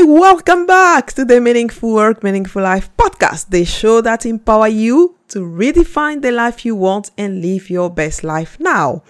Hi, welcome back to the Meaningful Work, Meaningful Life podcast, the show that empower you to redefine the life you want and live your best life now.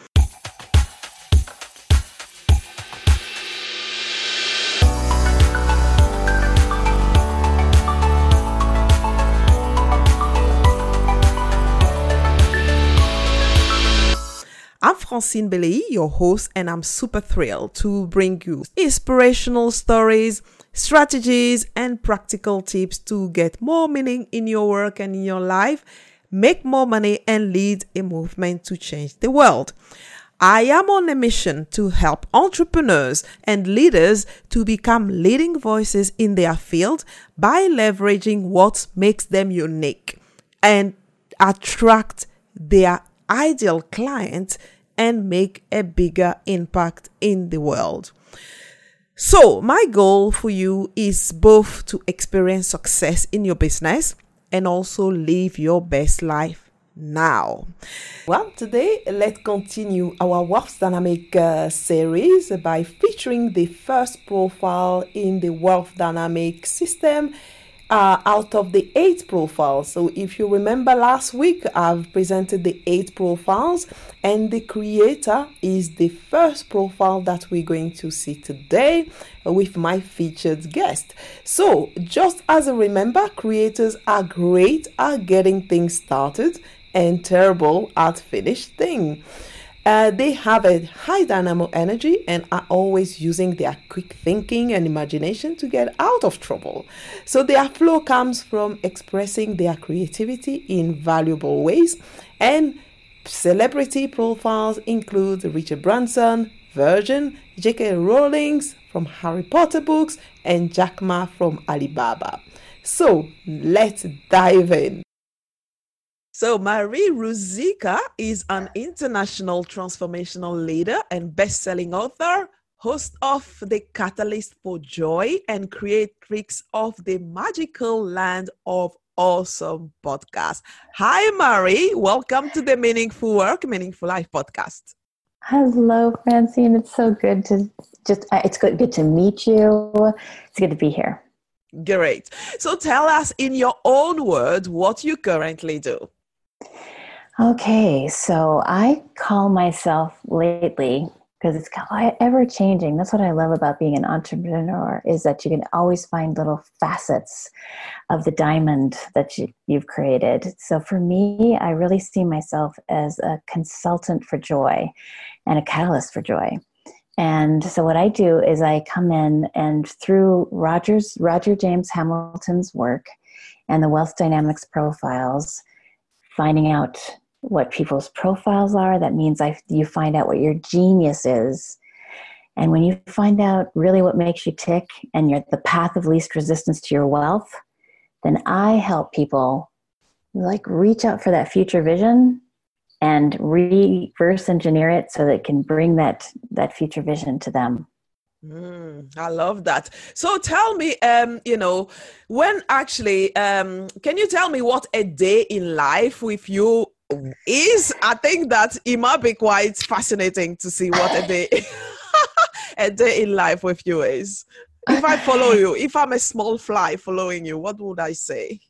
I'm Francine Beleyi, your host, and I'm super thrilled to bring you inspirational stories, strategies, and practical tips to get more meaning in your work and in your life, make more money, and lead a movement to change the world. I am on a mission to help entrepreneurs and leaders to become leading voices in their field by leveraging what makes them unique and attract their ideal client and make a bigger impact in the world. So, my goal for you is both to experience success in your business and also live your best life now. Well, today let's continue our Wealth Dynamic uh, series by featuring the first profile in the Wealth Dynamic system uh, out of the eight profiles. So, if you remember last week, I've presented the eight profiles, and the creator is the first profile that we're going to see today with my featured guest. So, just as a remember, creators are great at getting things started and terrible at finished things. Uh, they have a high dynamo energy and are always using their quick thinking and imagination to get out of trouble. So their flow comes from expressing their creativity in valuable ways. And celebrity profiles include Richard Branson, Virgin, J.K. Rowling's from Harry Potter books, and Jack Ma from Alibaba. So let's dive in. So, Marie Ruzicka is an international transformational leader and best-selling author, host of The Catalyst for Joy, and creatrix of the Magical Land of Awesome podcast. Hi, Marie. Welcome to the Meaningful Work, Meaningful Life podcast. Hello, Francine. It's so good to just, uh, it's good, good to meet you. It's good to be here. Great. So tell us in your own words what you currently do. Okay, so I call myself lately because it's ever changing. That's what I love about being an entrepreneur is that you can always find little facets of the diamond that you, you've created. So for me, I really see myself as a consultant for joy and a catalyst for joy. And so what I do is I come in and through Rogers Roger James Hamilton's work and the wealth dynamics profiles, finding out what people's profiles are. That means I, you find out what your genius is. And when you find out really what makes you tick and you're the path of least resistance to your wealth, then I help people like reach out for that future vision and reverse engineer it so that it can bring that that future vision to them. Mm, I love that. So tell me, um, you know, when actually, um, can you tell me what a day in life with you is? I think that it might be quite fascinating to see what a day, a day in life with you is. If I follow you, if I'm a small fly following you, what would I say?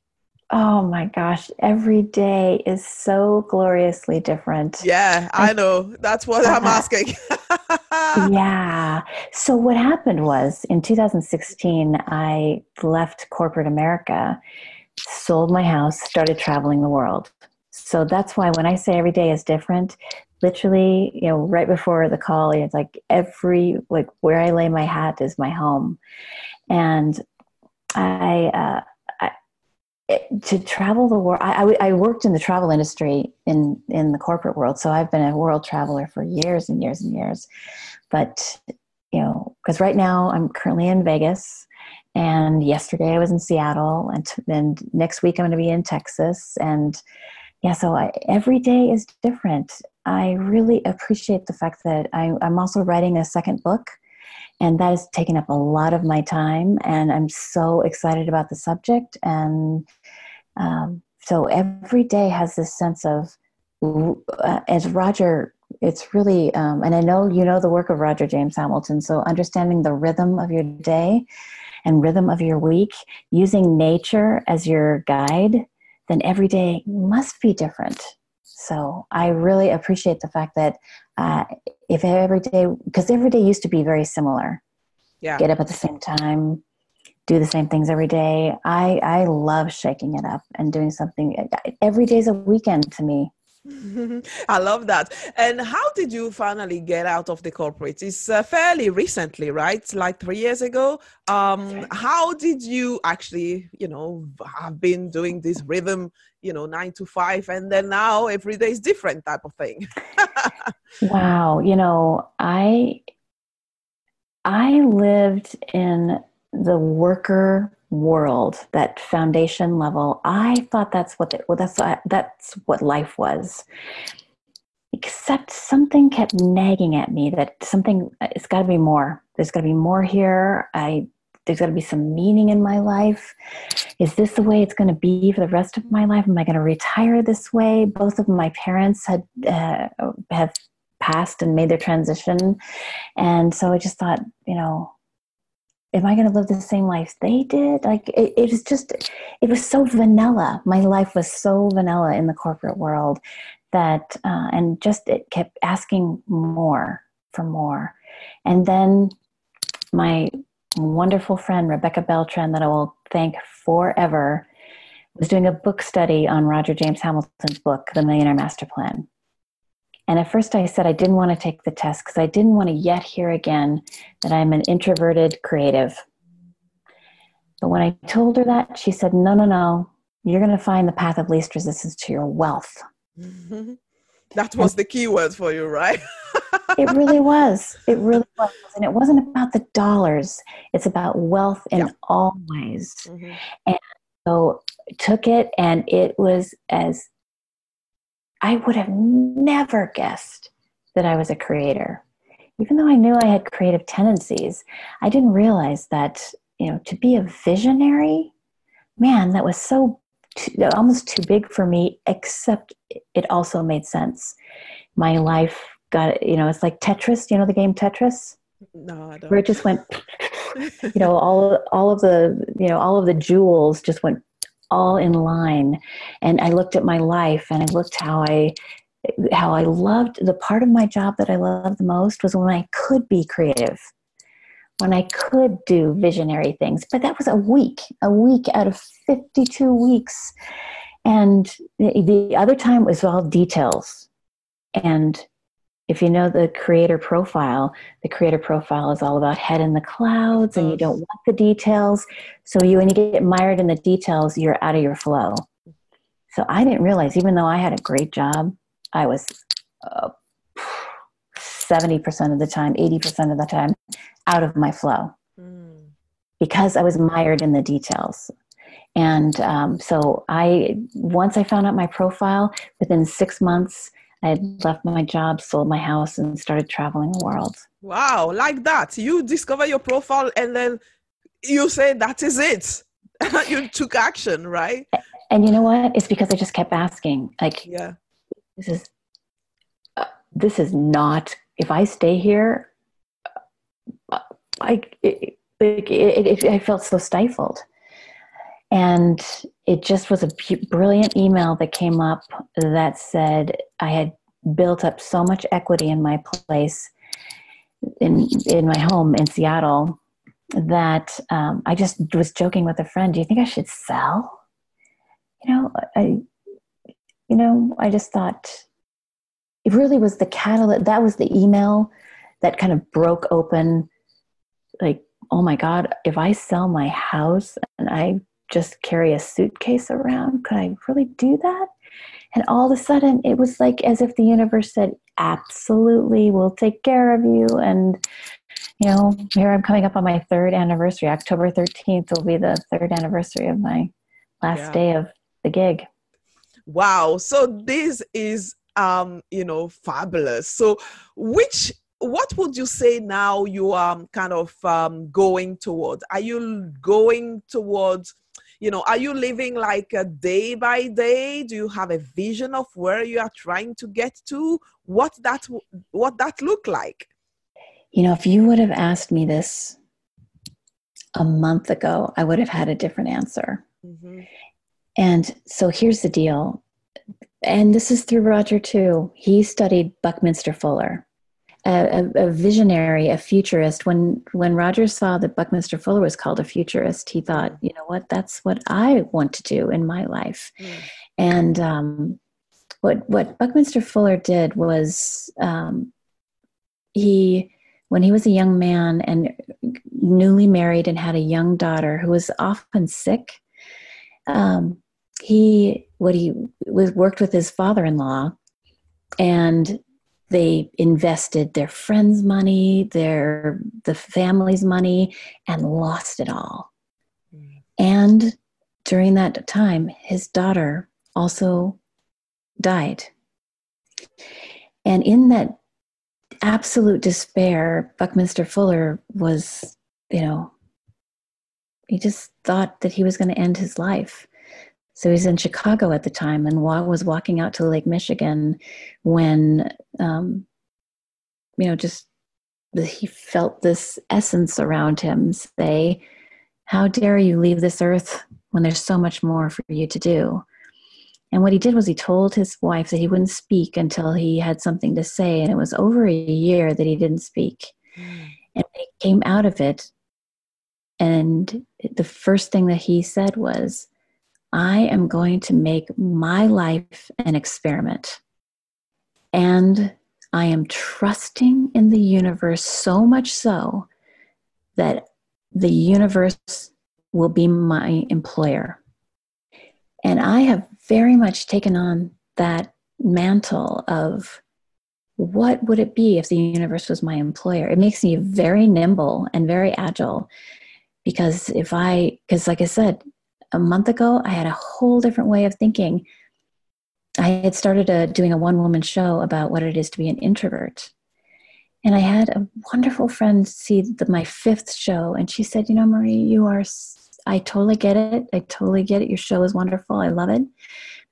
Oh my gosh, every day is so gloriously different. Yeah, I, I know. That's what I'm uh, asking. yeah. So, what happened was in 2016, I left corporate America, sold my house, started traveling the world. So, that's why when I say every day is different, literally, you know, right before the call, it's like every, like where I lay my hat is my home. And I, uh, to travel the world I, I, worked in the travel industry in in the corporate world so i've been a world traveler for years and years and years but you know because right now i'm currently in vegas and yesterday i was in seattle and then next week i'm going to be in texas and yeah so I, every day is different. I really appreciate the fact that I, i'm also writing a second book and that has taken up a lot of my time and i'm so excited about the subject and um, so every day has this sense of uh, as roger it's really um, and i know you know the work of roger james hamilton so understanding the rhythm of your day and rhythm of your week, using nature as your guide, then every day must be different. So I really appreciate the fact that uh, if every day, because every day used to be very similar. Yeah. Get up at the same time, do the same things every day. I I love shaking it up and doing something. Every day's a weekend to me. I love that. And how did you finally get out of the corporate? It's uh, fairly recently, right? Like three years ago. Um, how did you actually, you know, have been doing this rhythm, you know, nine to five, and then now every day is different type of thing? wow, you know, I I lived in the worker world, that foundation level, I thought that's what the, well, that's that's what life was. Except something kept nagging at me that something it's got to be more. There's got to be more here. I there's got to be some meaning in my life. Is this the way it's going to be for the rest of my life? Am I going to retire this way? Both of my parents had uh, have passed and made their transition, and so I just thought, you know, am I going to live the same life they did? Like it, it, was just, it was so vanilla. My life was so vanilla in the corporate world that, uh, and just it kept asking more for more. And then my wonderful friend, Rebecca Beltran, that I will thank forever, was doing a book study on Roger James Hamilton's book, The Millionaire Master Plan. And at first I said I didn't want to take the test because I didn't want to yet hear again that I'm an introverted creative. But when I told her that, she said, no, no, no, you're going to find the path of least resistance to your wealth. That was the key word for you, right? it really was. It really was. And it wasn't about the dollars, it's about wealth in yeah. all ways. Mm-hmm. And so took it, and it was as I would have never guessed that I was a creator. Even though I knew I had creative tendencies, I didn't realize that, you know, to be a visionary, man, that was so too, almost too big for me, except it also made sense. My life got, you know, it's like Tetris, you know, the game Tetris? No, I don't. Where it just went, you know, all, all of the, you know, all of the jewels just went all in line. And i looked at my life and i looked how i how i loved the part of my job that i loved the most was when i could be creative when i could do visionary things. But that was a week a week out of 52 weeks. And the other time was all details. And if you know the creator profile, the creator profile is all about head in the clouds and you don't want the details. So you when you get mired in the details, you're out of your flow. So I didn't realize, even though I had a great job, I was uh, 70% of the time, 80% of the time out of my flow mm. because I was mired in the details. And um, so I, once I found out my profile, within six months, I had left my job, sold my house, and started traveling the world. Wow, like that. You discover your profile and then you say, that is it. you took action, right? And you know what? It's because I just kept asking. Like, yeah, this is, uh, this is not, if I stay here, uh, I, it, it, it, I felt so stifled. And it just was a brilliant email that came up that said I had built up so much equity in my place in in my home in Seattle that um, I just was joking with a friend. Do you think I should sell? You know, I you know I just thought it really was the catalyst. That was the email that kind of broke open. Like, oh my God! If I sell my house and I just carry a suitcase around? Could I really do that? And all of a sudden, it was like as if the universe said, Absolutely, we'll take care of you. And, you know, here I'm coming up on my third anniversary. October 13th will be the third anniversary of my last yeah. day of the gig. Wow. So this is, um, you know, fabulous. So, which what would you say now you are kind of um, going towards? Are you going towards you know are you living like a day by day do you have a vision of where you are trying to get to what that what that look like you know if you would have asked me this a month ago, I would have had a different answer. Mm-hmm. And so here's the deal. And this is through Roger too. He studied Buckminster Fuller, a, a, visionary, a futurist. When when Roger saw that Buckminster Fuller was called a futurist, he thought, you know what, that's what I want to do in my life. Mm. And um, what what Buckminster Fuller did was um, he when he was a young man and newly married and had a young daughter who was often sick um, he what he was worked with his father-in-law and they invested their friends money their the family's money and lost it all mm. and during that time his daughter also died and in that absolute despair, Buckminster Fuller was, you know, he just thought that he was going to end his life. So he's in Chicago at the time and was walking out to Lake Michigan when, um, you know, just he felt this essence around him say, How dare you leave this earth when there's so much more for you to do? And what he did was he told his wife that he wouldn't speak until he had something to say. And it was over a year that he didn't speak. Mm. And he came out of it. And the first thing that he said was, I am going to make my life an experiment. And I am trusting in the universe so much so that the universe will be my employer. And I have very much taken on that mantle of what would it be if the universe was my employer? It makes me very nimble and very agile because if I, because like I said, a month ago, I had a whole different way of thinking. I had started a, doing a one woman show about what it is to be an introvert. And I had a wonderful friend see the, my fifth show, and she said, You know, Marie, you are I totally get it. I totally get it. Your show is wonderful. I love it.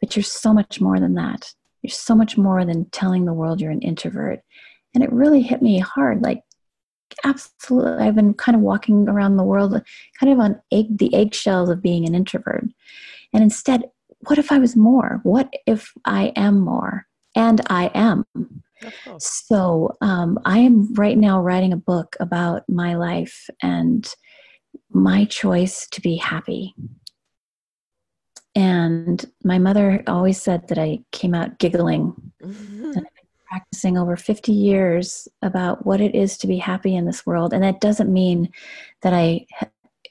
But you're so much more than that. You're so much more than telling the world you're an introvert. And it really hit me hard. Like, absolutely. I've been kind of walking around the world kind of on egg, the eggshells of being an introvert. And instead, what if I was more? What if I am more? And I am. So um, I am right now writing a book about my life and my choice to be happy. And my mother always said that I came out giggling. Mm-hmm. And practicing over 50 years about what it is to be happy in this world. And that doesn't mean that I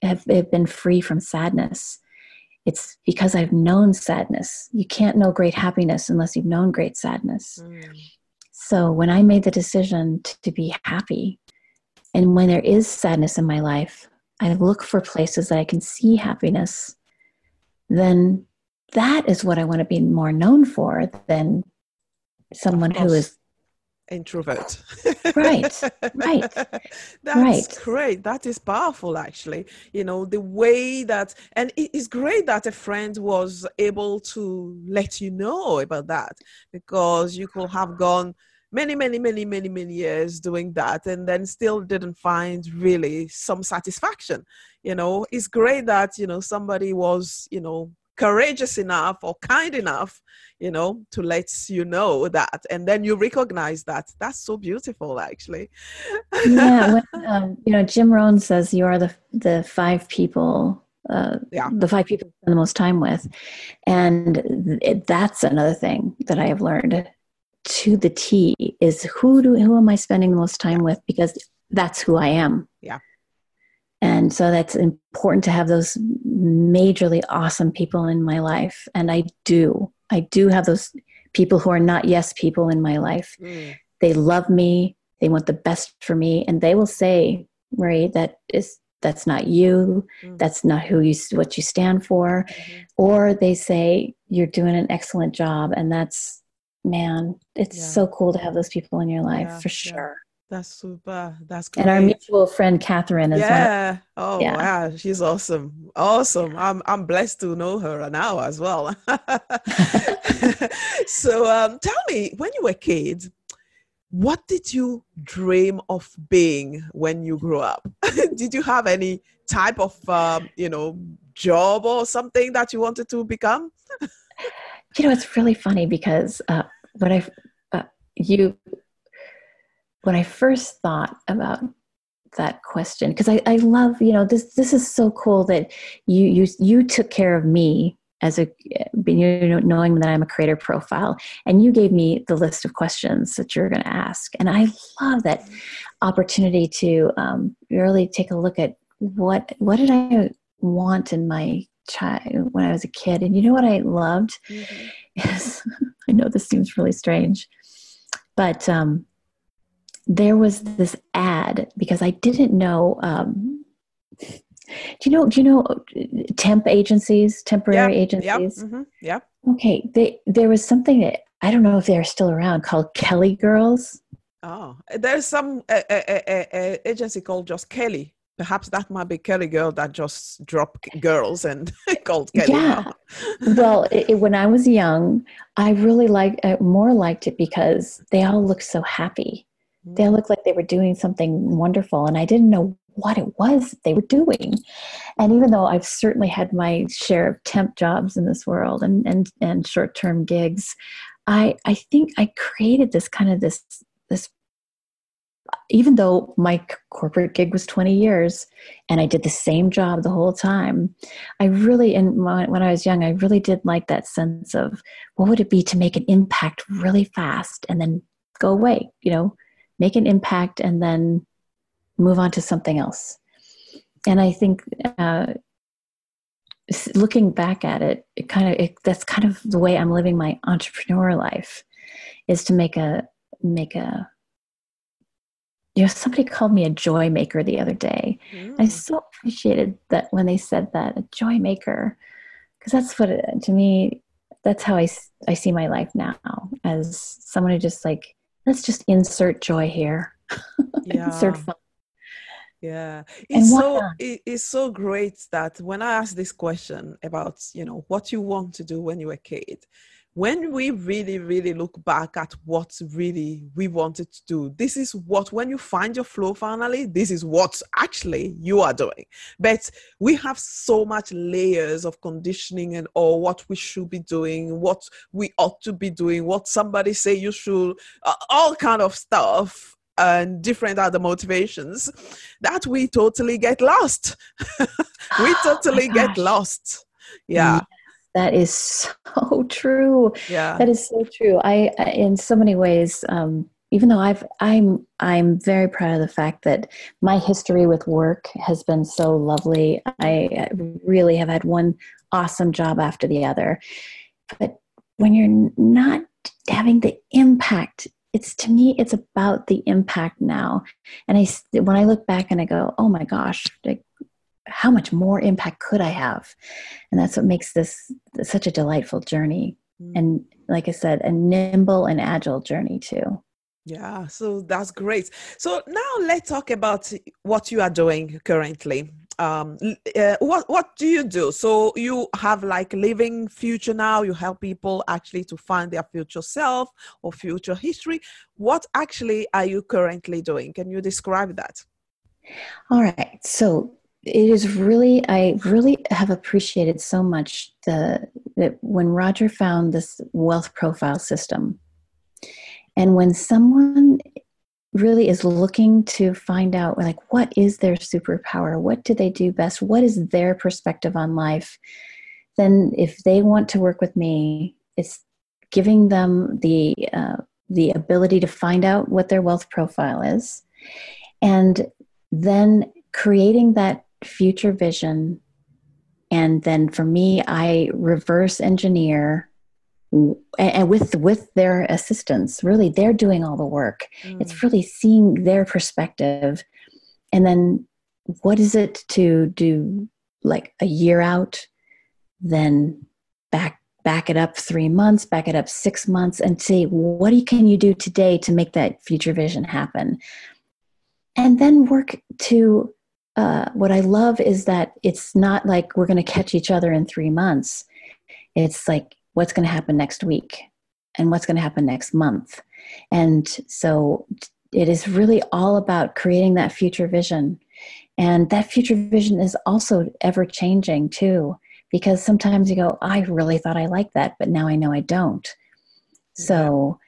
have been free from sadness. It's because I've known sadness. You can't know great happiness unless you've known great sadness. Mm. So when I made the decision to, to be happy, and when there is sadness in my life, I look for places that I can see happiness, then that is what I want to be more known for than someone who is introvert. right, right. That's right. great. That is powerful, actually. You know, the way that, and it is great that a friend was able to let you know about that because you could have gone many, many, many, many, many years doing that and then still didn't find really some satisfaction. You know, it's great that, you know, somebody was, you know, courageous enough or kind enough you know to let you know that and then you recognize that that's so beautiful actually yeah when, um, you know jim rohn says you are the the five people uh, yeah. the five people spend the most time with and it, that's another thing that i have learned to the T is who do who am I spending the most time with because that's who I am. Yeah. And so that's important to have those majorly awesome people in my life. And I do. I do have those people who are not yes people in my life. Mm. They love me, they want the best for me, and they will say, Marie, that is that's not you, mm. that's not who you what you stand for. Mm-hmm. Or they say, You're doing an excellent job, and that's man, it's yeah. so cool to have those people in your life yeah, for sure. That's super. That's great. And our mutual friend Catherine as yeah. well. Oh yeah. wow, she's awesome. Awesome. I'm I'm blessed to know her now as well. so um, tell me, when you were kids, what did you dream of being when you grew up? did you have any type of um, you know job or something that you wanted to become? you know, it's really funny because uh, when I uh, you when I first thought about that question because I, I love you know this this is so cool that you you you took care of me as a you know knowing that I'm a creator profile and you gave me the list of questions that you're going to ask. And I love that opportunity to um, really take a look at what what did I want in my child when I was a kid? And you know what I loved? Mm-hmm. is I know this seems really strange but um, there was this ad because I didn't know. Um, do you know? Do you know temp agencies, temporary yeah, agencies? Yeah. Mm-hmm, yeah. Okay. They, there was something that I don't know if they're still around called Kelly Girls. Oh, there's some uh, uh, uh, agency called just Kelly. Perhaps that might be Kelly Girl that just dropped girls and called Kelly. Yeah. well, it, it, when I was young, I really liked, I more liked it because they all looked so happy they mm. looked like they were doing something wonderful and i didn't know what it was they were doing. And even though i've certainly had my share of temp jobs in this world and and, and short-term gigs i i think i created this kind of this this even though my corporate gig was 20 years and i did the same job the whole time i really and when i was young i really did like that sense of what would it be to make an impact really fast and then go away you know make an impact, and then move on to something else. And I think uh, looking back at it, it kind of it, that's kind of the way I'm living my entrepreneur life is to make a make a you know somebody called me a joy maker the other day mm. i so appreciated that when they said that a joy maker because that's what it, to me that's how I, I see my life now as someone who just like let's just insert joy here. Yeah. insert fun. Yeah, it's so it, it's so great that when I ask this question about you know what you want to do when you were a kid, when we really really look back at what really we wanted to do this is what when you find your flow finally this is what actually you are doing. But we have so much layers of conditioning and or what we should be doing what we ought to be doing what somebody say you should uh, all kind of stuff and different other motivations that we totally get lost. We totally oh get lost. Yeah that is so true. Yeah. That is so true. I, in so many ways, um, even though I've, I'm, I'm very proud of the fact that my history with work has been so lovely. I really have had one awesome job after the other. But when you're not having the impact it's to me it's about the impact now and i when i look back and i go oh my gosh like how much more impact could I have? And that's what makes this such a delightful journey. Mm. And like I said, a nimble and agile journey too. Yeah, so that's great. So now let's talk about what you are doing currently. Um, uh, what what do you do? So you have like living future now. You help people actually to find their future self or future history. What actually are you currently doing? Can you describe that? All right. So it is really i really have appreciated so much the that when roger found this wealth profile system and when someone really is looking to find out like what is their superpower? What do they do best? What is their perspective on life? Then if they want to work with me it's giving them the uh, the ability to find out what their wealth profile is and then creating that future vision. And then for me i reverse engineer and with with their assistance really they're doing all the work. Mm. it's really seeing their perspective. And then what is it to do like a year out then back back it up three months back it up six months and see what can you do today to make that future vision happen? And then work to uh, what I love is that it's not like we're going to catch each other in three months. It's like what's going to happen next week and what's going to happen next month. And so it is really all about creating that future vision And that future vision is also ever changing too, because sometimes you go, I really thought I liked that, but now I know I don't. So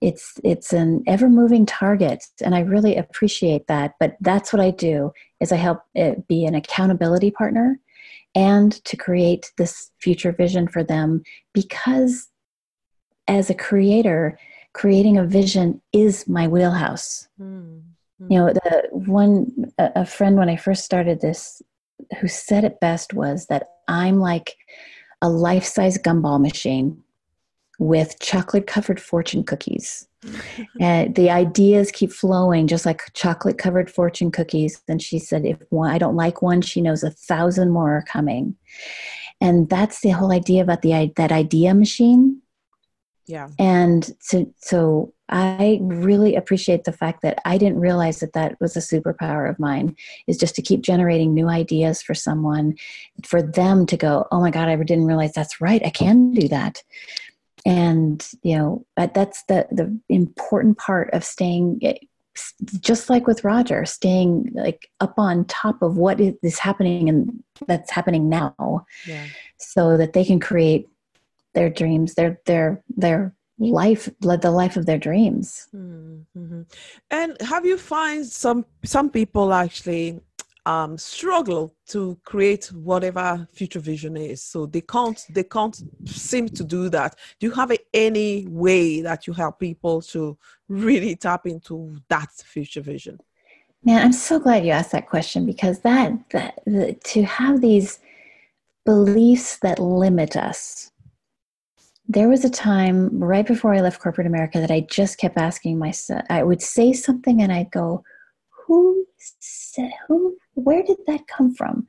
it's it's an ever moving target and i really appreciate that but that's what i do is i help it be an accountability partner and to create this future vision for them because as a creator creating a vision is my wheelhouse mm-hmm. you know the one a friend when i first started this who said it best was that i'm like a life-size gumball machine with chocolate covered fortune cookies. And the ideas keep flowing just like chocolate covered fortune cookies. And she said if one, i don't like one she knows a thousand more are coming. And that's the whole idea about the that idea machine. Yeah. And so so i really appreciate the fact that i didn't realize that that was a superpower of mine is just to keep generating new ideas for someone for them to go oh my god i didn't realize that's right. I can do that and you know that's the the important part of staying just like with roger staying like up on top of what is happening and that's happening now yeah. so that they can create their dreams their their their life the life of their dreams mm-hmm. and have you find some some people actually um, struggle to create whatever future vision is. So they can't they can't seem to do that. Do you have any way that you help people to really tap into that future vision? Man i'm so glad you asked that question because that, that the, to have these beliefs that limit us. There was a time right before i left corporate america that i just kept asking myself i would say something and i'd go who said who where did that come from?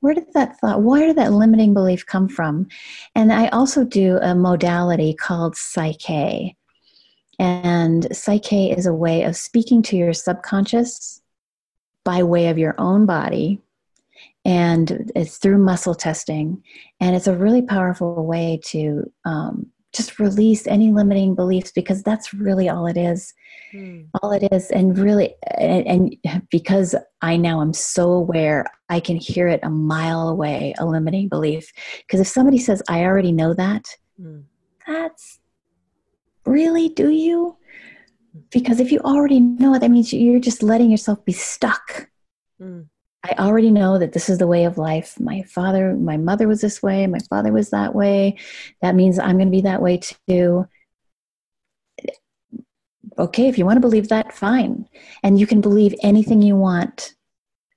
Where did that thought where did that limiting belief come from? And i also do a modality called PSYCH-K. And PSYCH-K is a way of speaking to your subconscious by way of your own body. And it's through muscle testing. And it's a really powerful way to um, just release any limiting beliefs because that's really all it is mm. all it is and really and, and, because i now am so aware i can hear it a mile away a limiting belief because if somebody says i already know that mm. that's really do you because if you already know it that means you're just letting yourself be stuck mm. I already know that this is the way of life. My father, my mother was this way, my father was that way. That means I'm going to be that way too. Okay, if you want to believe that, fine. And you can believe anything you want.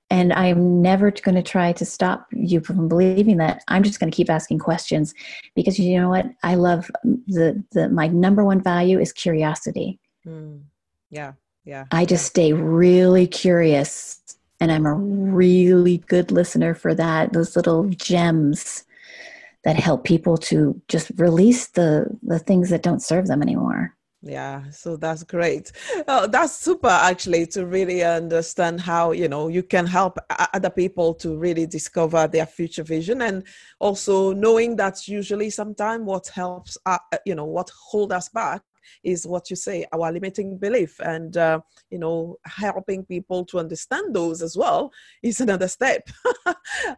And I'm never going to try to stop you from believing that. I'm just going to keep asking questions because you know what? I love the, the my number one value is curiosity. Mm, yeah, yeah. I just stay really curious and I'm a really good listener for that, those little gems that help people to just release the, the things that don't serve them anymore. Yeah, so that's great. Oh, that's super actually to really understand how, you know, you can help other people to really discover their future vision and also knowing that usually sometimes what helps, uh, you know, what hold us back is what you say our limiting belief. And uh, you know helping people to understand those as well is another step.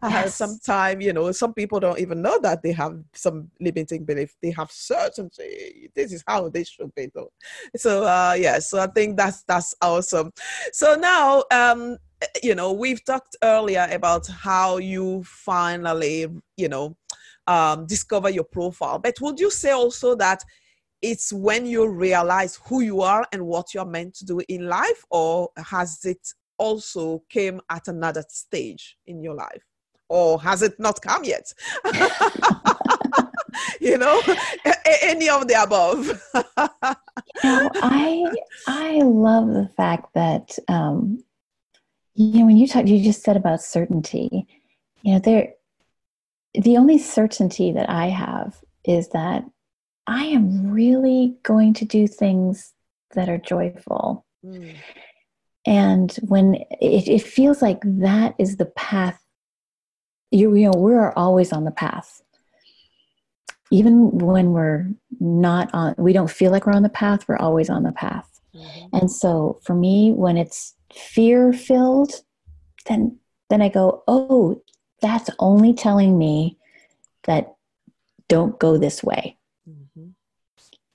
Uh, yes. sometimes you know some people don't even know that they have some limiting belief. They have certainty. This is how they should be though. So uh yeah so i think that's that's awesome. So now um you know we've talked earlier about how you finally you know um, discover your profile. But would you say also that it's when you realize who you are and what you're meant to do in life or has it also came at another stage in your life? Or has it not come yet? You know any of the above. You know, i i love the fact that um you know when you talk you just said about certainty you know there the only certainty that i have is that I am really going to do things that are joyful. Mm. And when it, it, feels like that is the path, you, you know, we're always on the path. Even when we're not on, we don't feel like we're on the path, we're always on the path. Mm-hmm. And so for me, when it's fear filled, then then I go, oh, that's only telling me that don't go this way.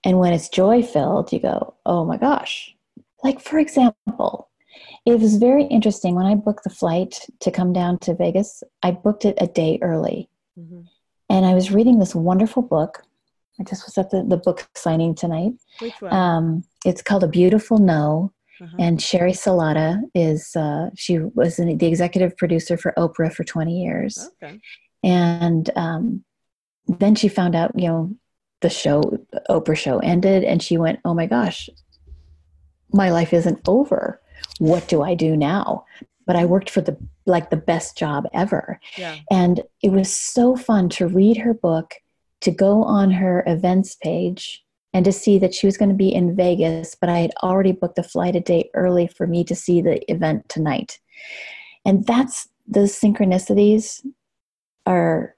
And when it's joy filled, you go, oh my gosh. Like, for example, it was very interesting when I booked the flight to come down to Vegas, I booked it a day early. Mm-hmm. And I was reading this wonderful book. I just was at the, the book signing tonight. Which one? Um, it's called A Beautiful No. Uh-huh. And Sheri Salata is, uh, she was the executive producer for Oprah for 20 years. Okay. And um, then she found out, you know, the show, the Oprah show ended, and she went, oh my gosh, my life isn't over. What do I do now? But I worked for the like the best job ever. Yeah. And it was so fun to read her book, to go on her events page and to see that she was going to be in Vegas, but I had already booked a flight a day early for me to see the event tonight. And that's those synchronicities are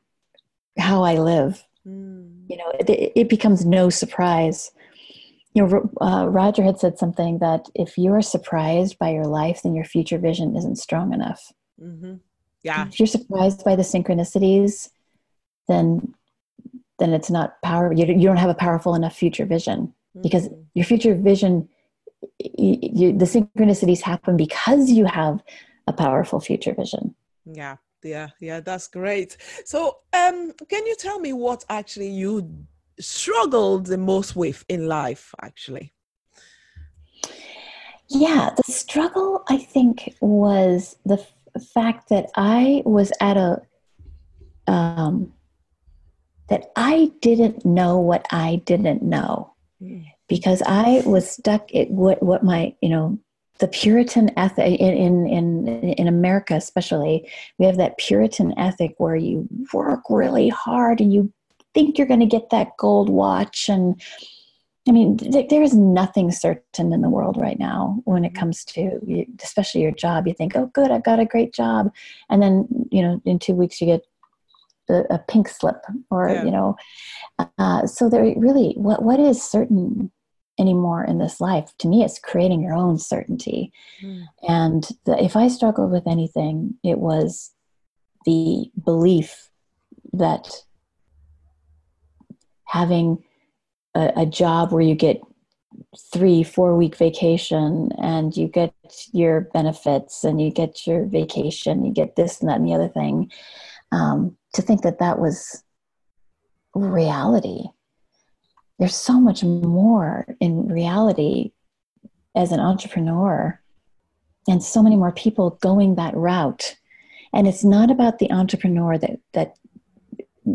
how I live. Mm. You know, it, it, becomes no surprise. You know, uh, Roger had said something that if you are surprised by your life, then your future vision isn't strong enough. Mm-hmm. Yeah. If you're surprised by the synchronicities, then then it's not power. You, you don't have a powerful enough future vision mm-hmm. because your future vision, you, you, the synchronicities happen because you have a powerful future vision. Yeah, yeah, yeah. That's great. So, um, can you tell me what actually you struggled the most with in life? Actually. Yeah, the struggle I think was the f- fact that I was at a um, that I didn't know what I didn't know mm. because I was stuck at what, what my, you know, the Puritan ethic in, in, in, in America, especially, we have that Puritan ethic where you work really hard and you think you're going to get that gold watch. And I mean, th- there is nothing certain in the world right now when it mm. comes to, especially your job. You think, oh, good, I've got a great job. And then, you know, in two weeks you get a, a pink slip or yeah. you know uh, so there really what what is certain anymore in this life to me it's creating your own certainty mm. and the, if i struggled with anything it was the belief that having a, a job where you get three four week vacation and you get your benefits and you get your vacation you get this and that and the other thing um, to think that that was reality. There's so much more in reality as an entrepreneur, and so many more people going that route. And it's not about the entrepreneur that that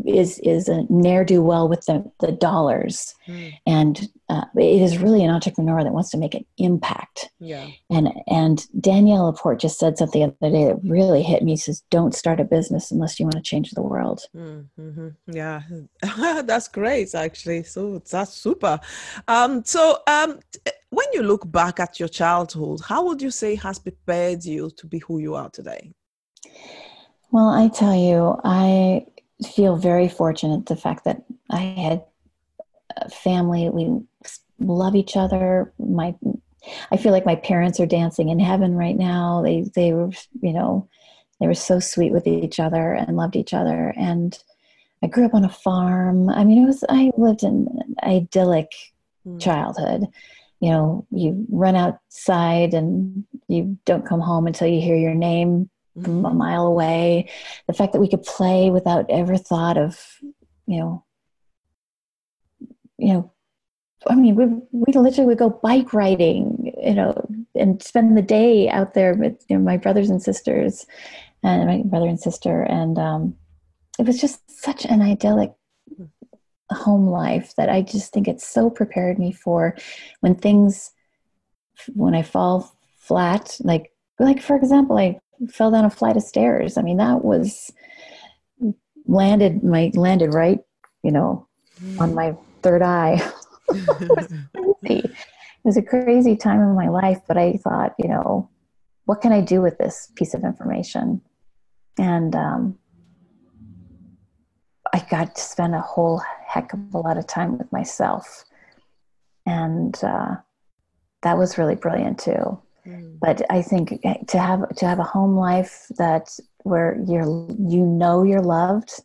is is a ne'er do well with the, the dollars. Mm. and uh, it is really an entrepreneur that wants to make an impact. Yeah. And and danielle laporte just said something the other day that really hit me. Says don't start a business unless you want to change the world. Mm-hmm. yeah. That's great actually. So that's super. Um so um when you look back at your childhood how would you say has prepared you to be who you are today? Well i tell you i feel very fortunate the fact that I had a family. We love each other. My, I feel like my parents are dancing in heaven right now. They they were you know they were so sweet with each other and loved each other. And I grew up on a farm. I mean, it was I lived in an idyllic mm. childhood. You know, you run outside and you don't come home until you hear your name. A mile away. The fact that we could play without ever thought of, you know, you know, I mean, we we literally would go bike riding, you know, and spend the day out there with you know, my brothers and sisters, and my brother and sister, and um, it was just such an idyllic home life that I just think it so prepared me for when things, when I fall flat, like like for example, I fell down a flight of stairs. I mean, that was landed my landed right, you know, mm. on my third eye. it, was crazy. it was a crazy time in my life, but I thought, you know, what can I do with this piece of information? And um, I got to spend a whole heck of a lot of time with myself. And uh, that was really brilliant too. Mm. But I think to have to have a home life that where you're you know you're loved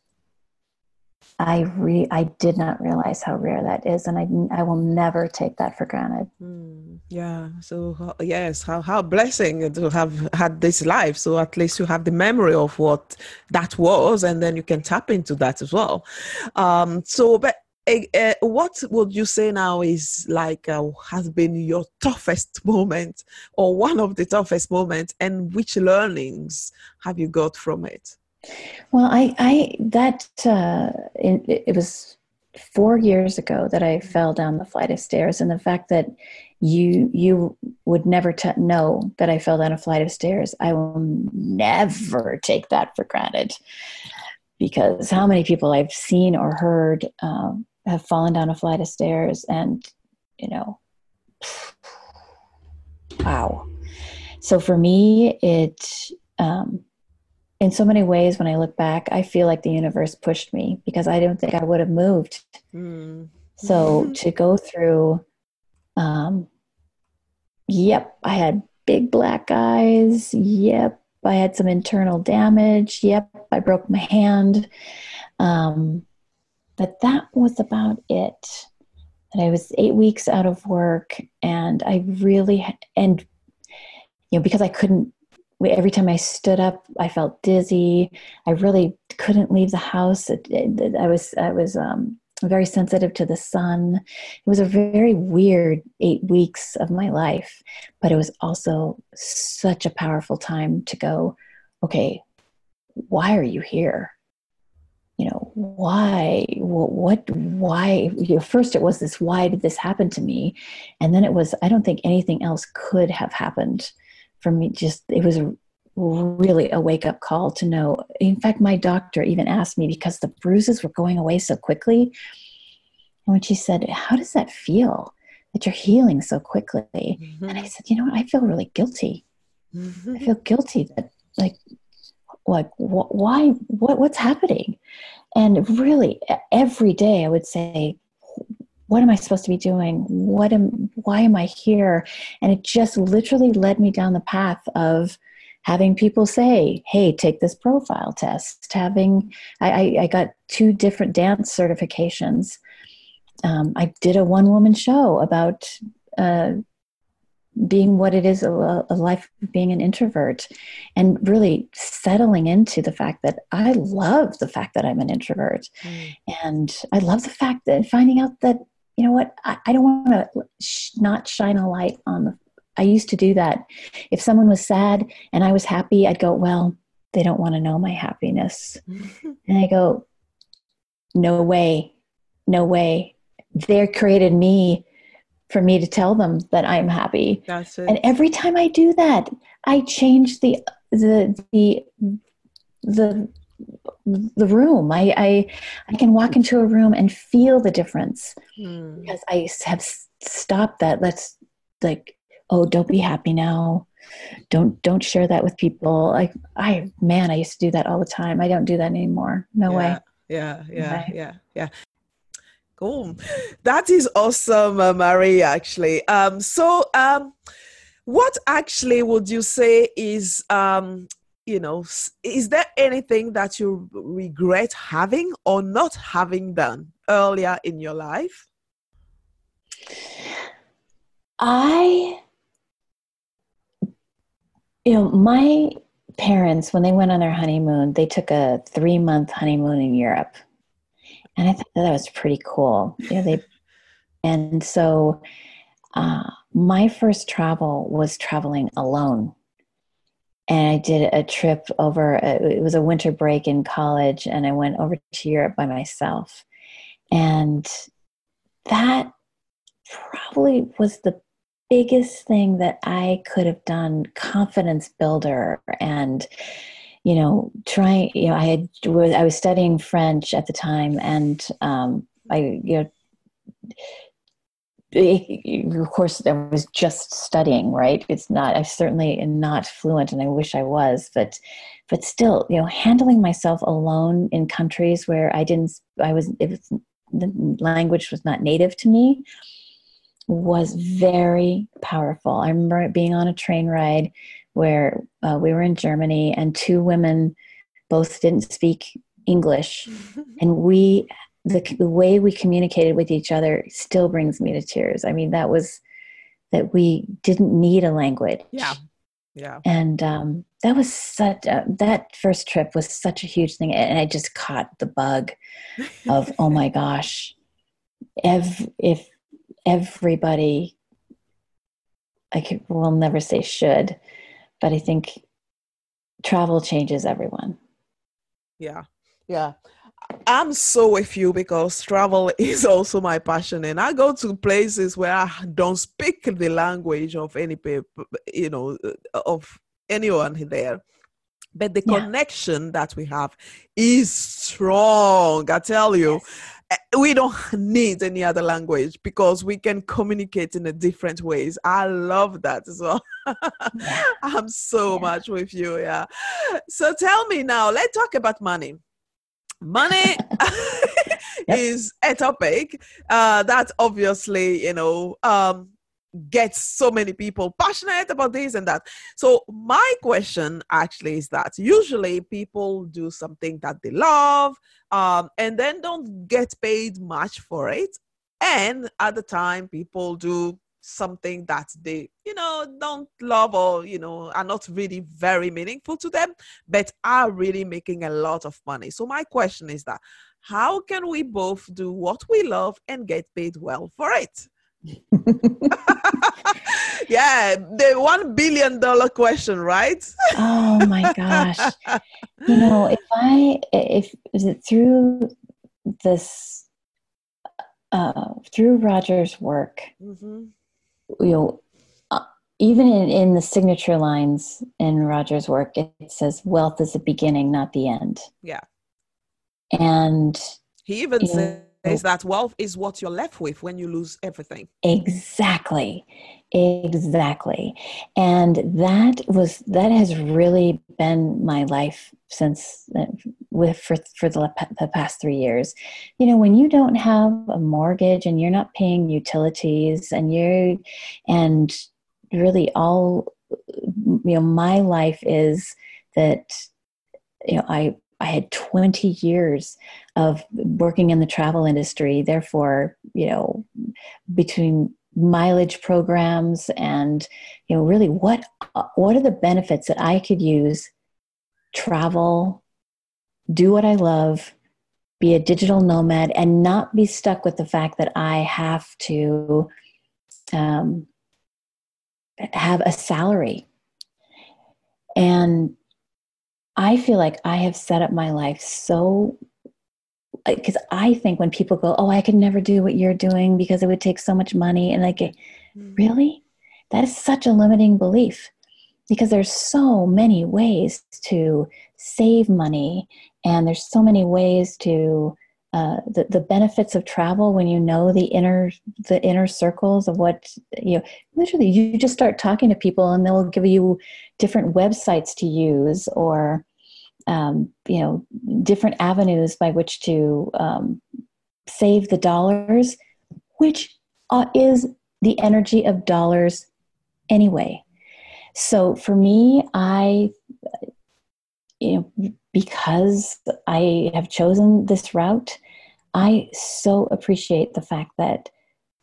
I re I did not realize how rare that is, and I I will never take that for granted. Mm, yeah. So yes, how how blessing to have had this life. So at least you have the memory of what that was, and then you can tap into that as well. Um. So, but. Uh, what would you say now is like uh, has been your toughest moment or one of the toughest moments and which learnings have you got from it well, I, I that uh, it, it was four years ago that I fell down the flight of stairs, and the fact that you you would never t- know that I fell down a flight of stairs, I will never take that for granted. Because how many people I've seen or heard um, have fallen down a flight of stairs, and you know, wow. So for me, it um, in so many ways when i look back i feel like the universe pushed me because i don't think i would have moved. Mm. so to go through um yep i had big black eyes. Yep i had some internal damage. Yep i broke my hand. Um but that was about it and i was eight weeks out of work and i really and you know because i couldn't every time I stood up, I felt dizzy. I really couldn't leave the house. I was I was um, very sensitive to the sun. It was a very weird eight weeks of my life, but it was also such a powerful time to go. Okay, why are you here? Why? What? what why? You know, first, it was this. Why did this happen to me? And then it was. I don't think anything else could have happened for me just it was a, really a wake up call to know in fact my doctor even asked me because the bruises were going away so quickly and when she said how does that feel that you're healing so quickly mm-hmm. and i said you know what i feel really guilty mm-hmm. i feel guilty that like like wh- why what what's happening and really every day i would say what am I supposed to be doing? What am why am I here? And it just literally led me down the path of having people say, "Hey, take this profile test." Having I, I, got two different dance certifications. Um, I did a one woman show about uh, being what it is a, a, life of being an introvert and really settling into the fact that I love the fact that I'm an introvert. Mm. And I love the fact that finding out that you know what i, I don't want to sh- not shine a light on the i used to do that if someone was sad and i was happy i'd go well they don't want to know my happiness and i go no way no way they created me for me to tell them that i'm happy and every time i do that i change the the the the the room. I, I I can walk into a room and feel the difference mm. because I have stopped that. Let's like, oh, don't be happy now. Don't don't share that with people. Like I man, I used to do that all the time. I don't do that anymore. No yeah, way. Yeah, yeah, yeah, yeah. Cool. That is awesome, uh, Marie. Actually, um, so um, what actually would you say is um you know, is there anything that you regret having or not having done earlier in your life? I, you know, my parents, when they went on their honeymoon, they took a three month honeymoon in Europe. And I thought that was pretty cool. Know, they, and so uh, my first travel was traveling alone and I did a trip over. Uh, it was a winter break in college, and I went over to Europe by myself, and that probably was the biggest thing that I could have done. Confidence builder, and you know, trying. You know, I had I was studying French at the time, and um, I you know of course i was just studying right it's not i certainly am not fluent and i wish i was but but still you know handling myself alone in countries where i didn't i was it was the language was not native to me was very powerful. I remember being on a train ride where uh, we were in Germany and two women both didn't speak English, and we the, the way we communicated with each other still brings me to tears. I mean, that was that we didn't need a language. Yeah, yeah. And um, that was such a, that first trip was such a huge thing, and I just caught the bug of oh my gosh, if if everybody, I could, will never say should, but I think travel changes everyone. Yeah, yeah. I'm so with you because travel is also my passion, and I go to places where I don't speak the language of any people, you know, uh, of anyone there. But the yeah. connection that we have is strong. I tell you. Yes we don't need any other language because we can communicate in a different ways. I love that as well. I'm so yeah. much with you yeah. So tell me now let's talk about money. Money is a topic uh, that obviously you know um, gets so many people passionate about this and that. So my question actually is that usually people do something that they love um, and then don't get paid much for it. And at the time, people do something that they you know don't love or you know are not really very meaningful to them but are really making a lot of money so my question is that how can we both do what we love and get paid well for it yeah, the one billion dollar question, right? oh my gosh! You know, if I if is it through this uh, through Roger's work, mm-hmm. you know, uh, even in, in the signature lines in Roger's work, it, it says wealth is the beginning, not the end. Yeah, and he even says is that wealth is what you're left with when you lose everything. Exactly. Exactly. And that was that has really been my life since uh, with for for the, the past 3 years. You know, when you don't have a mortgage and you're not paying utilities and you're and really all you know my life is that you know I I had 20 years of working in the travel industry. Therefore, you know, between mileage programs and you know really what what are the benefits that I could use travel do what I love be a digital nomad and not be stuck with the fact that I have to um, have a salary and I feel like I have set up my life so because I think when people go, "Oh, I could never do what you're doing because it would take so much money," and like, mm-hmm. really, that is such a limiting belief because there's so many ways to save money, and there's so many ways to uh, the the benefits of travel when you know the inner the inner circles of what you know. Literally, you just start talking to people, and they'll give you different websites to use or um, you know different avenues by which to um, save the dollars which uh, is the energy of dollars anyway so for me i you know because i have chosen this route i so appreciate the fact that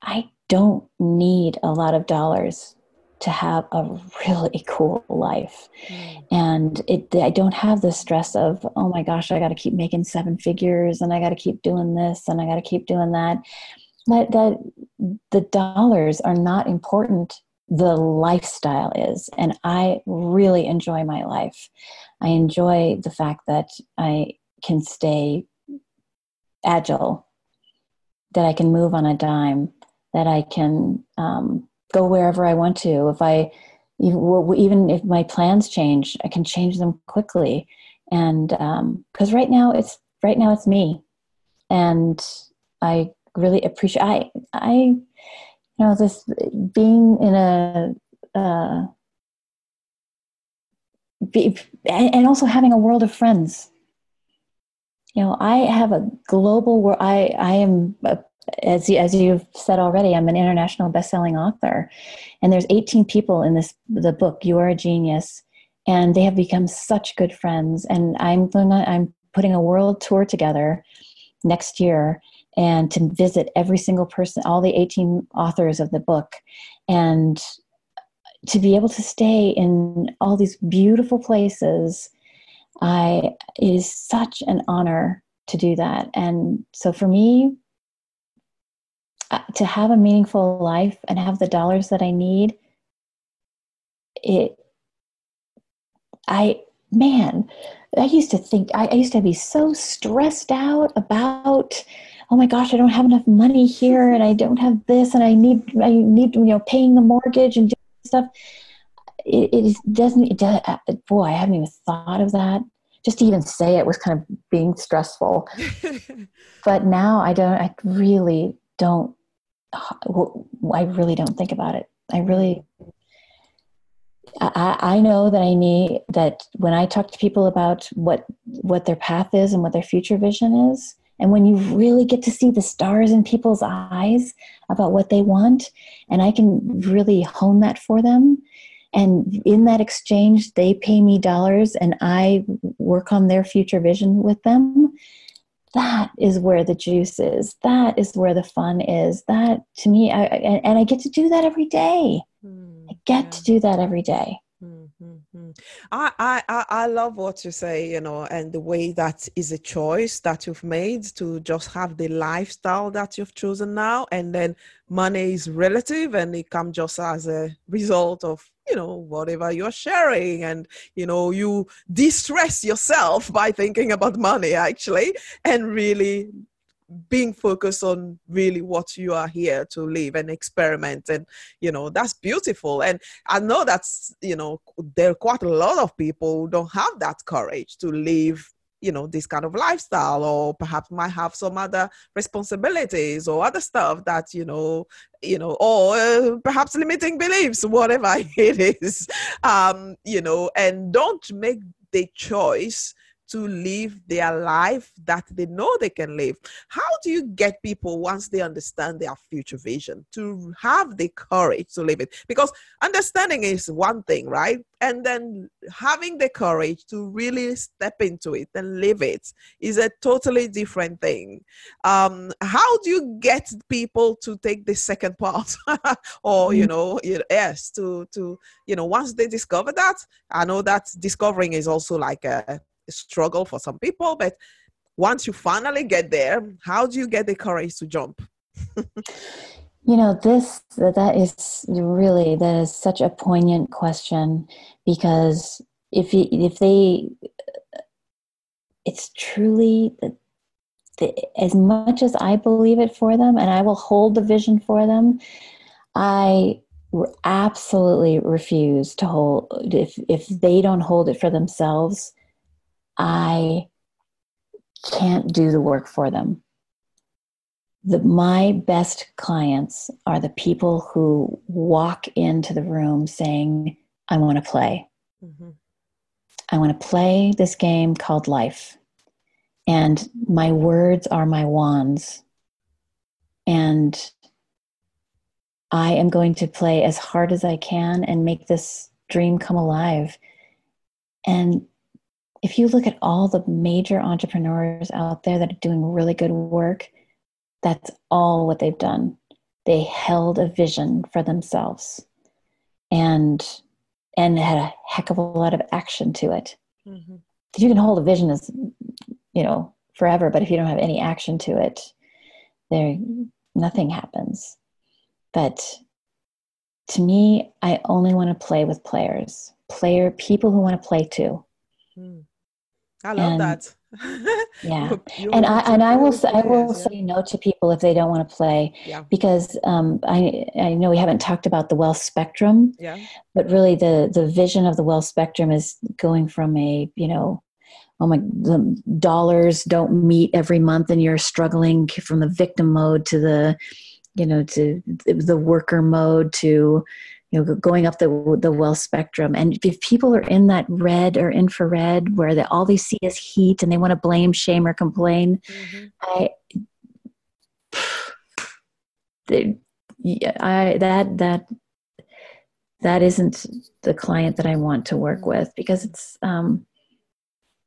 i don't need a lot of dollars to have a really cool life. Mm. And it I don't have the stress of, oh my gosh, I got to keep making seven figures and I got to keep doing this and I got to keep doing that. That that the dollars are not important. The lifestyle is, and I really enjoy my life. I enjoy the fact that I can stay agile, that I can move on a dime, that I can um, go wherever I want to. If I even if my plans change, I can change them quickly. And because um, right now it's right now it's me, and I really appreciate. I I you know this being in a. Uh, be, and also having a world of friends you know, I have a global world. I, I am, a, as, as you've said already, I'm an international best-selling author. And there's 18 people in this, the book, You Are a Genius. And they have become such good friends. And I'm, going I'm putting a world tour together next year and to visit every single person, all the 18 authors of the book, and to be able to stay in all these beautiful places I it is such an honor to do that. And so for me, uh, to have a meaningful life and have the dollars that I need, it, I, man, I used to think, I, I used to be so stressed out about, oh my gosh, I don't have enough money here and I don't have this and I need, I need, you know, paying the mortgage and stuff. It, it doesn't it does, uh, boy i haven't even thought of that. Just to even say it was kind of being stressful. But now i don't i really don't i really don't think about it. I really I, I know that I need that when I talk to people about what what their path is and what their future vision is, and when you really get to see the stars in people's eyes about what they want, and I can really hone that for them, and in that exchange they pay me dollars and i work on their future vision with them. That is where the juice is. That is where the fun is. That to me I, and i get to do that every day. Mm, i get yeah. to do that every day. Mm. I, I I love what you say, you know, and the way that is a choice that you've made to just have the lifestyle that you've chosen now, and then money is relative, and it comes just as a result of you know whatever you're sharing, and you know you distress yourself by thinking about money actually, and really being focused on really what you are here to live and experiment and you know that's beautiful. And i know that's you know there are quite a lot of people who don't have that courage to live you know this kind of lifestyle or perhaps might have some other responsibilities or other stuff that you know you know or uh, perhaps limiting beliefs whatever it is. Um you know and don't make the choice to live their life that they know they can live. How do you get people once they understand their future vision to have the courage to live it? Because understanding is one thing, right? And then having the courage to really step into it and live it is a totally different thing. Um, how do you get people to take the second part, or you mm. know, yes, to to you know, once they discover that, I know that discovering is also like a struggle for some people, but once you finally get there, how do you get the courage to jump? you know, this that is really that is such a poignant question because if you, if they, it's truly the, the, as much as I believe it for them, and I will hold the vision for them. I absolutely refuse to hold if if they don't hold it for themselves I can't do the work for them. The, my best clients are the people who walk into the room saying, I want to play. Mm-hmm. I want to play this game called life. And my words are my wands. And I am going to play as hard as I can and make this dream come alive. And if you look at all the major entrepreneurs out there that are doing really good work, that's all what they've done. They held a vision for themselves and and had a heck of a lot of action to it. Mm-hmm. You can hold a vision as you know forever, but if you don't have any action to it, there nothing happens. But to me, I only want to play with players, player people who want to play too. Mm. I love and, that. yeah, and I and I will say, I will yeah. say no to people if they don't want to play. Yeah. Because um, I I know we haven't talked about the wealth spectrum. Yeah. But really, the the vision of the wealth spectrum is going from a you know oh my the dollars don't meet every month and you're struggling from the victim mode to the you know to the worker mode to you know going up the the wealth spectrum and if people are in that red or infrared where they, all they see is heat and they want to blame shame or complain mm-hmm. i they, I that that that isn't the client that I want to work with because it's um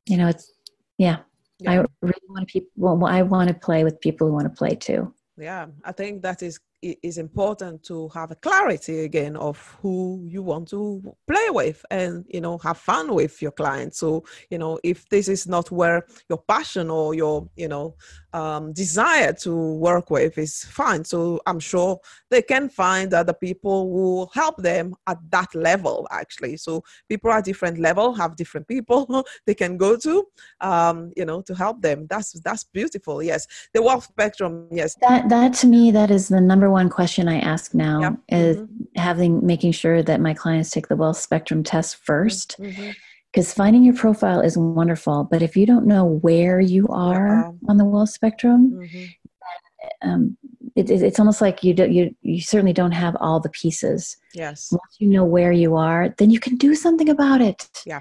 you know it's yeah, yeah. I really want to people well I want to play with people who want to play too. Yeah, I think that is is important to have a clarity again of who you want to play with and you know have fun with your clients. So you know if this is not where your passion or your you know um, desire to work with is fine so i'm sure they can find other people who help them at that level actually so people at different level have different people they can go to um, you know to help them that's that's beautiful yes the wealth spectrum yes that that to me that is the number one question I ask now yep. is mm-hmm. having making sure that my clients take the wealth spectrum test first. Mm-hmm because finding your profile is wonderful but if you don't know where you are uh-huh. on the wealth spectrum mm-hmm. um, it, it, it's almost like you, do, you you certainly don't have all the pieces yes once you know where you are then you can do something about it yeah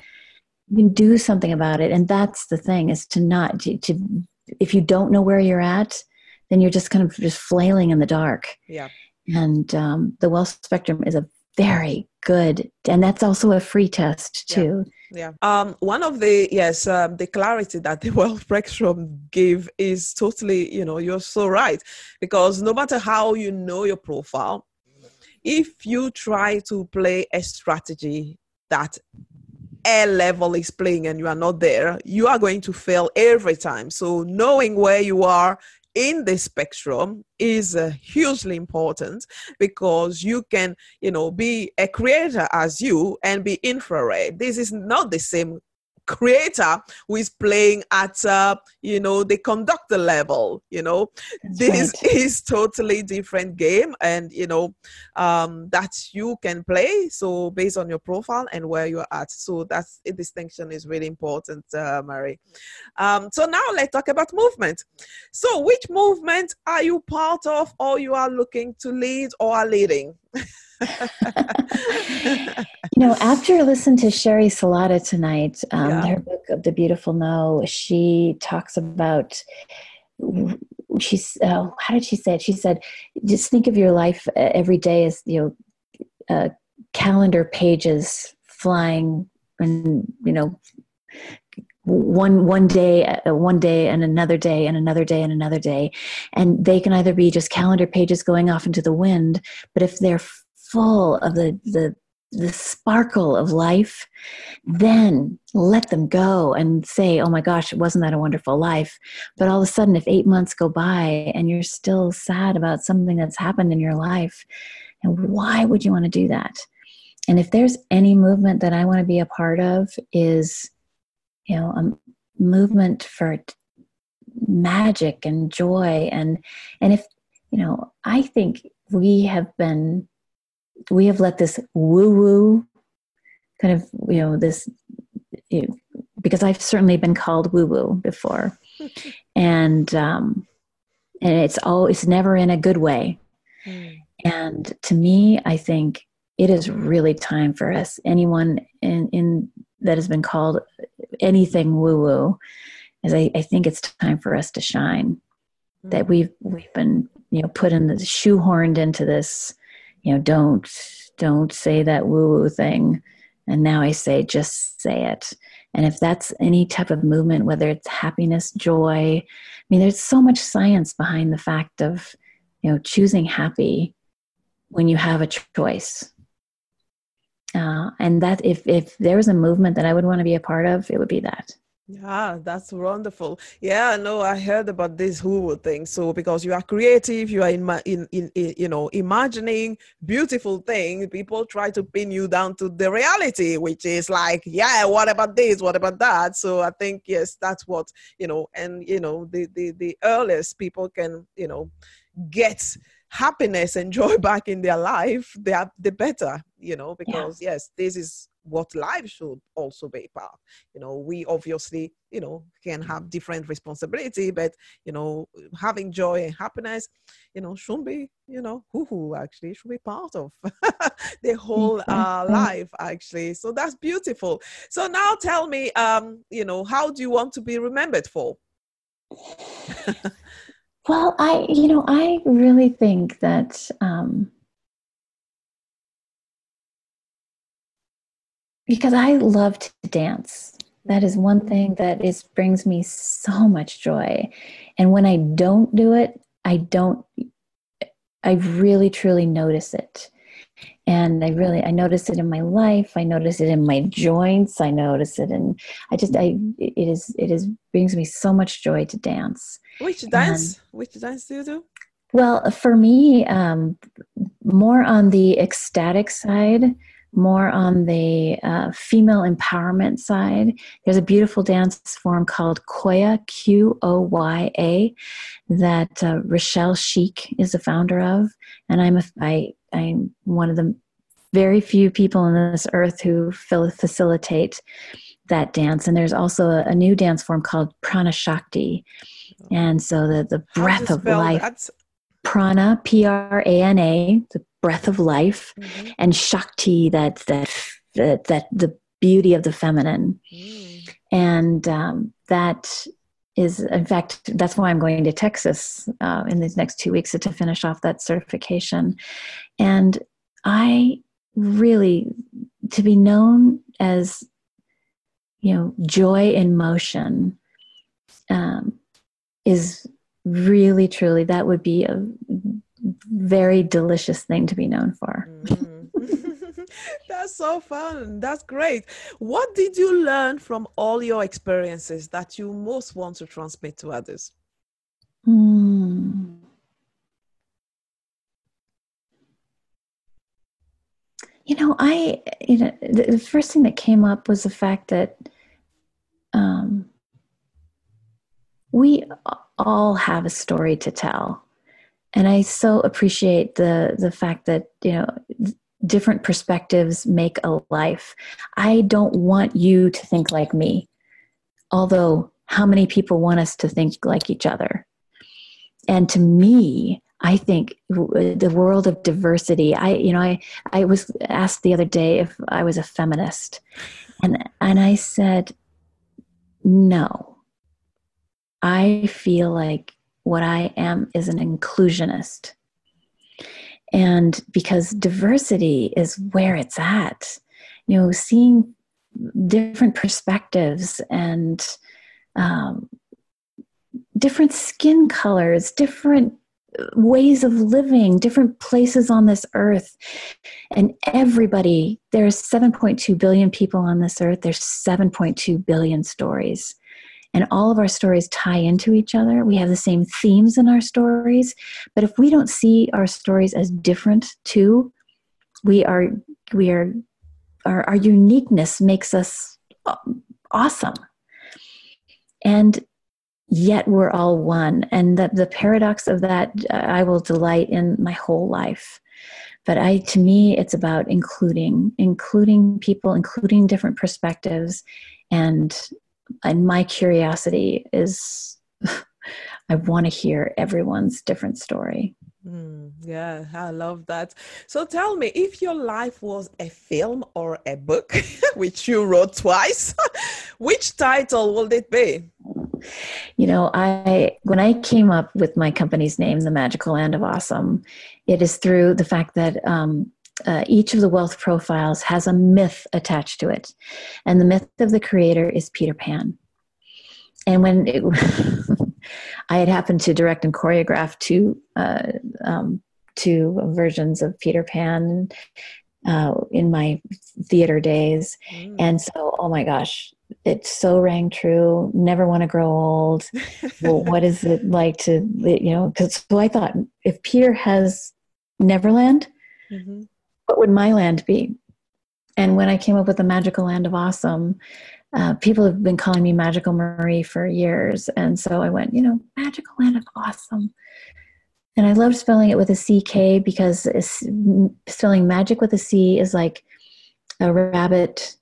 you can do something about it and that's the thing is to not to, to if you don't know where you're at then you're just kind of just flailing in the dark. Yeah. And um, the wealth spectrum is a very good, and that's also a free test too. Yeah. Yeah. Um, one of the yes, um, the clarity that the wealth spectrum give is totally, you know, you're so right because no matter how you know your profile, if you try to play a strategy that air level is playing and you are not there, you are going to fail every time. So knowing where you are in this spectrum is uh, hugely important because you can you know be a creator as you and be infrared. This is not the same creator who is playing at uh, you know the conductor level you know? That's this right. is totally different game and you know um, that you can play so based on your profile and where you're at. So that's a distinction is really important uh, mary um, so now let's talk about movement. So which movement are you part of or you are looking to lead or are leading you know, after I listened to Sheri Salata tonight, um, yeah. her book of the beautiful no, she talks about she's uh, how did she say it? She said, just think of your life uh, every day as you know, uh, calendar pages flying, and you know, one one day uh, one day and another day and another day and another day and they can either be just calendar pages going off into the wind but if they're full of the the the sparkle of life, then let them go and say, oh my gosh, wasn't that a wonderful life? But all of a sudden, if eight months go by and you're still sad about something that's happened in your life, and why would you want to do that? And if there's any movement that I want to be a part of, is you know a movement for magic and joy and and if you know i think we have been we have let this woo woo kind of, you know, this, you know, because I've certainly been called woo woo before. and, um, and it's all, it's never in a good way. Mm. And to me, I think it is really time for us, anyone in, in that has been called anything woo woo, is I, I think it's time for us to shine. Mm. That we've we've been you know put in the shoehorned into this you know, don't don't say that woo woo thing. And now I say, just say it. And if that's any type of movement, whether it's happiness, joy, I mean, there's so much science behind the fact of, you know, choosing happy when you have a choice. Uh, and that if if there was a movement that I would want to be a part of, it would be that. Yeah, that's wonderful. Yeah, no, I heard about this Woo thing. So because you are creative, you are in, in, in, in, you know imagining beautiful things. People try to pin you down to the reality, which is like, yeah, what about this? What about that? So I think yes, that's what you know, and you know, the the the earliest people can you know get happiness and joy back in their life, they are the better, you know, because yeah. yes, this is what life should also be part you know we obviously you know can have different responsibility but you know having joy and happiness you know should be you know who who actually should be part of the whole uh, life actually. So that's beautiful. So now tell me um you know how do you want to be remembered for well i you know i really think that um because I love to dance. That is one thing that is brings me so much joy. And when I don't do it, I don't I really truly notice it. And I really I notice it in my life, I notice it in my joints, I notice it and I just I it is it is brings me so much joy to dance. Which dance? And, Which dance do you do? Well, for me, um, more on the ecstatic side more on the uh, female empowerment side. There's a beautiful dance form called Qoya, Q O Y A, that uh, Rochelle Schieck is the founder of, and I'm a, I, I'm one of the very few people on this earth who facilitate that dance. And there's also a, a new dance form called Prana Shakti, and so the the breath of life. That's- prana p-r-a-n-a the breath of life mm-hmm. and shakti that that that, that the beauty of the feminine mm. and um, that is in fact that's why i'm going to texas uh, in these next two weeks to finish off that certification and i really to be known as you know joy in motion um, is really truly that would be a very delicious thing to be known for mm. that's so fun that's great what did you learn from all your experiences that you most want to transmit to others mm. You know i you know the, the, first thing that came up was the fact that um, we all have a story to tell. And i so appreciate the the fact that you know different perspectives make a life. I don't want you to think like me although how many people want us to think like each other? And to me i think the world of diversity i you know i i was asked the other day if i was a feminist and and i said no I feel like what I am is an inclusionist. And because diversity is where it's at, you know, seeing different perspectives and um, different skin colors, different ways of living, different places on this earth. And everybody, there's 7.2 billion people on this earth, there's 7.2 billion stories and all of our stories tie into each other. We have the same themes in our stories, but if we don't see our stories as different too, we are we are our, our uniqueness makes us uh, awesome. And yet we're all one. And the, the paradox of that, uh, I will delight in my whole life. But I, to me, it's about including, including people, including different perspectives, and and my curiosity is I want to hear everyone's different story. Mm, yeah, I love that. So tell me, if your life was a film or a book, which you wrote twice, which title would it be? You know, I when I came up with my company's name, The Magical Land of Awesome, it is through the fact that um, uh, each of the wealth profiles has a myth attached to it. And the myth of the creator is Peter Pan. And when it, I had happened to direct and choreograph two, uh, um, two versions of Peter Pan uh, in my theater days. Mm. And so, oh my gosh, it so rang true. Never want to grow old. well, what is it like to, you know, because so I thought if Peter has Neverland, mm-hmm what would my land be? And when I came up with the magical land of awesome, uh, people have been calling me Magical Marie for years. And so I went, you know, Magical Land of Awesome. And I love spelling it with a CK because spelling magic with a C is like a rabbit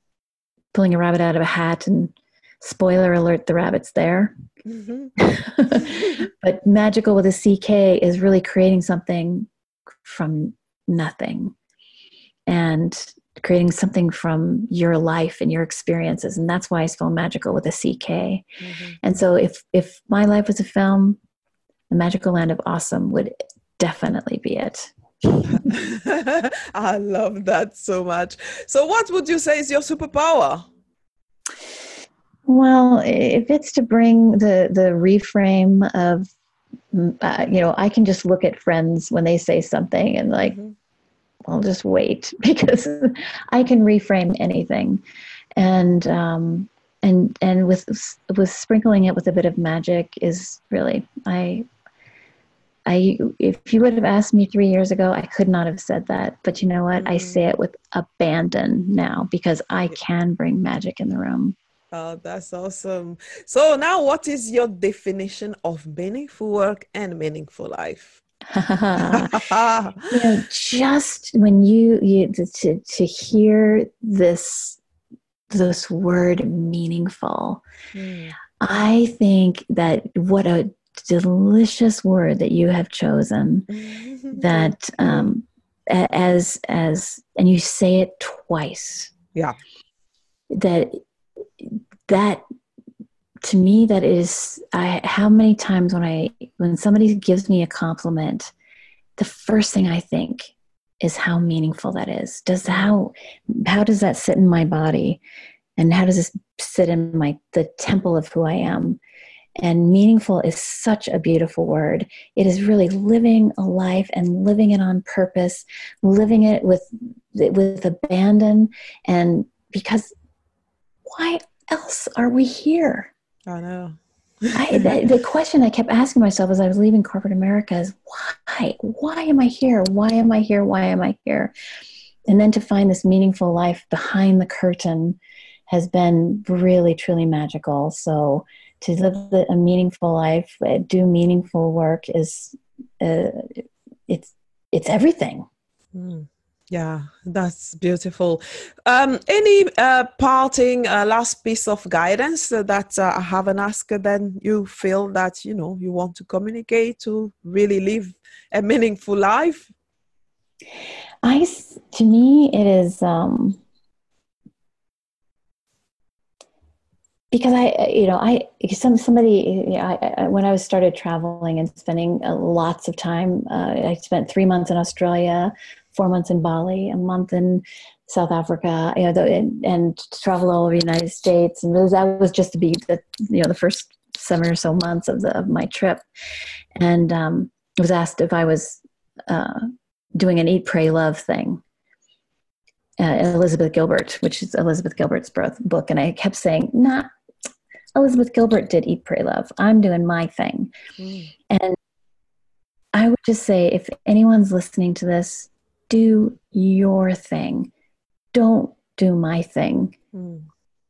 pulling a rabbit out of a hat and spoiler alert the rabbit's there mm-hmm. but magical with a ck is really creating something from nothing and creating something from your life and your experiences. And that's why i spell magical with a ck mm-hmm. and so if if my life was a film the magical land of awesome would definitely be it. I love that so much. So what would you say is your superpower? Well if it's to bring the the reframe of uh, you know i can just look at friends when they say something and like mm-hmm I'll just wait because I can reframe anything, and um, and and with with sprinkling it with a bit of magic is really I. I, if you would have asked me three years ago, I could not have said that. But you know what? Mm. I say it with abandon now because I can bring magic in the room. Oh, that's awesome. So now what is your definition of meaningful work and meaningful life? you know, just when you, you to, to hear this this word meaningful, mm. I think that what a delicious word that you have chosen. that um, as as and you say it twice. Yeah. That that to me that is i how many times when i when somebody gives me a compliment the first thing i think is how meaningful that is. Does mm-hmm. how how does that sit in my body? And how does this sit in my the temple of who i am? And meaningful is such a beautiful word. It is really living a life and living it on purpose living it with with abandon. And because why else are we here I know. I, the, the, question I kept asking myself as I was leaving corporate America is why? Why am I here? Why am I here? Why am I here? And then to find this meaningful life behind the curtain has been really, truly magical. So to live a meaningful life, uh, do meaningful work is uh, it's it's everything. Mm. Yeah, that's beautiful. Um, any uh, parting uh, last piece of guidance that uh, I haven't asked, then you feel that you know you want to communicate to really live a meaningful life? I, to me, it is um, because I, you know, I some somebody, you know, I, I, when I was started traveling and spending uh, lots of time, uh, I spent three months in Australia, four months in Bali, a month in South Africa, you know, the, and, and travel all over the United States. And that was just to be the, you know, the first seven or so months of, the, of my trip. And um, was asked if I was uh, doing an Eat, Pray, Love thing. Uh, Elizabeth Gilbert, which is Elizabeth Gilbert's book. And I kept saying, nah, Elizabeth Gilbert did Eat, Pray, Love. I'm doing my thing. Mm. And I would just say if anyone's listening to this, do your thing. Don't do my thing. Mm.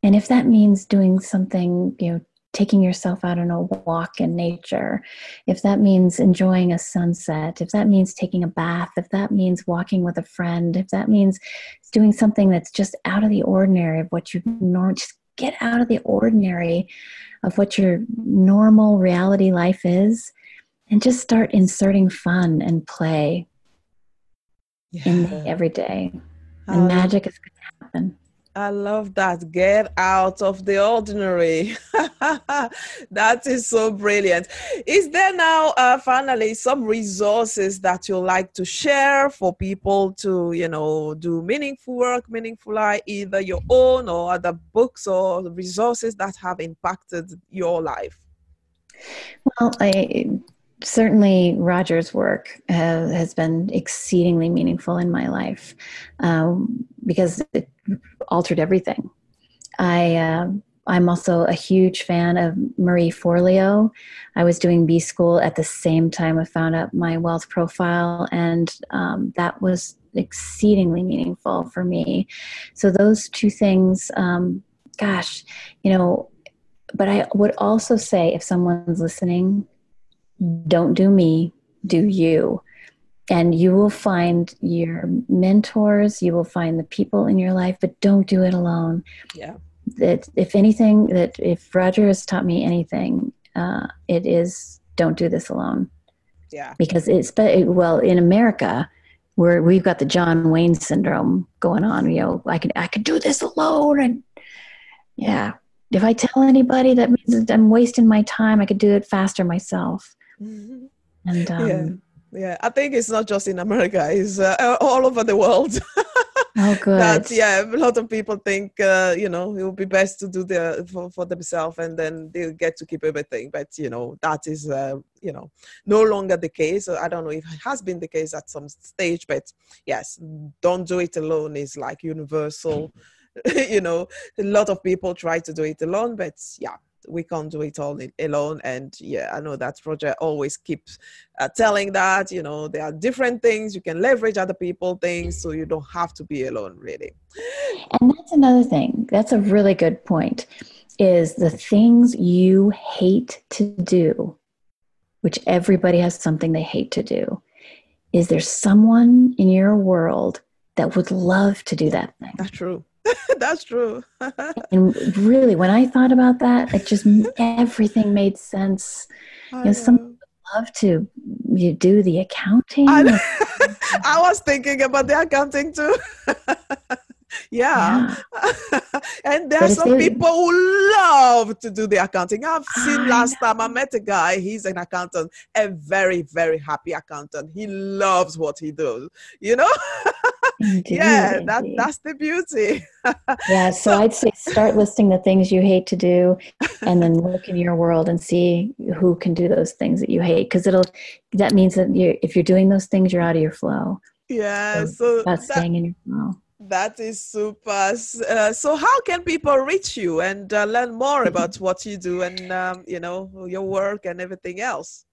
And if that means doing something, you know, taking yourself out on a walk in nature, if that means enjoying a sunset, if that means taking a bath, if that means walking with a friend, if that means doing something that's just out of the ordinary of what you normally just get out of the ordinary of what your normal reality life is and just start inserting fun and play yeah. in me every day. And um, magic is going to happen. I love that. Get out of the ordinary. that is so brilliant. Is there now, uh, finally, some resources that you like to share for people to, you know, do meaningful work, meaningful life, either your own or other books or resources that have impacted your life? Well, I certainly Roger's work has been exceedingly meaningful in my life um, because it altered everything. I uh, I'm also a huge fan of Marie Forleo. I was doing B school at the same time I found out my wealth profile, and um, that was exceedingly meaningful for me. So those two things, um, gosh, you know. But I would also say if someone's listening don't do me, do you. And you will find your mentors, you will find the people in your life, but don't do it alone. Yeah. that if anything, that if Roger has taught me anything, uh, it is don't do this alone. Yeah. Because it's well in America, where we've got the John Wayne syndrome going on. You know, I can I can do this alone, and yeah, if I tell anybody, that means that I'm wasting my time. I could do it faster myself. And um, yeah. yeah, I think it's not just in America; it's uh, all over the world. Oh, good. That yeah, a lot of people think uh, you know it would be best to do the for, for themselves, and then they get to keep everything. But you know that is uh, you know no longer the case. I don't know if it has been the case at some stage, but yes, don't do it alone is like universal. you know, a lot of people try to do it alone, but yeah, we can't do it all alone. And yeah i know that Roger always keeps uh, telling that you know there are different things you can leverage other people things so you don't have to be alone really. And that's another thing that's a really good point is the things you hate to do which everybody has something they hate to do is there someone in your world that would love to do that thing? That's true That's true. and really, when I thought about that, it just everything made sense. I you know, know. some love to you do the accounting. I, I was thinking about the accounting too. yeah, yeah. and there are some people who love to do the accounting. I've seen I last know. time I met a guy. He's an accountant, a very very happy accountant. He loves what he does. You know. Indeed, yeah, that, that's the beauty. yeah, so, so I'd say start listing the things you hate to do and then look in your world and see who can do those things that you hate because it'll that means that you if you're doing those things you're out of your flow. Yeah, so, so that's staying in your flow. That is super. Uh, so, how can people reach you and uh, learn more about what you do and um, you know your work and everything else?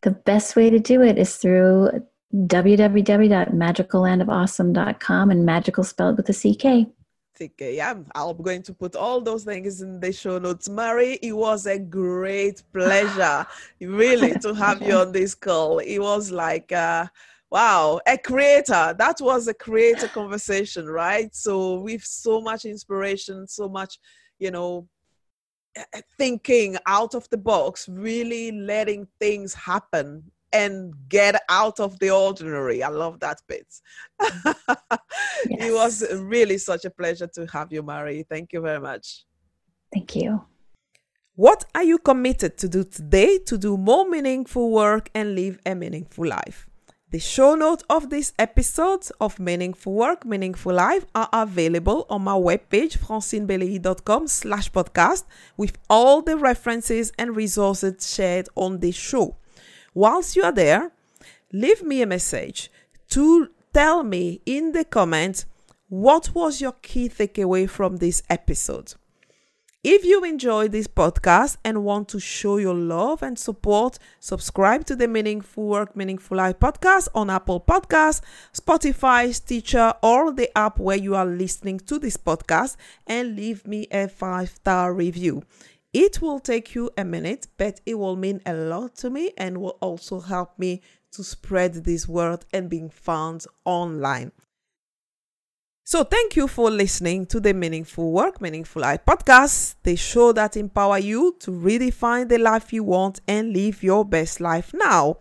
The best way to do it is through www.magickallandofawesome.com and magical spelled with a CK. CK, yeah. I'm going to put all those things in the show notes. Mary, it was a great pleasure, really, to have you on this call. It was like, uh, wow, a creator. That was a creator conversation, right? So, with so much inspiration, so much, you know, thinking out of the box, really letting things happen and get out of the ordinary. I love that bit. yes. It was really such a pleasure to have you, Mary. Thank you very much. Thank you. What are you committed to do today to do more meaningful work and live a meaningful life? The show notes of this episode of Meaningful Work, Meaningful Life are available on my webpage, francinebeleyi.com slash podcast with all the references and resources shared on this show. Whilst you are there, leave me a message to tell me in the comments what was your key takeaway from this episode. If you enjoyed this podcast and want to show your love and support, subscribe to the Meaningful Work, Meaningful Life podcast on Apple Podcasts, Spotify, Stitcher, or the app where you are listening to this podcast and leave me a five star review. It will take you a minute, but it will mean a lot to me and will also help me to spread this word and being found online. So, thank you for listening to the Meaningful Work, Meaningful Life podcast, the show that empower you to redefine the life you want and live your best life now.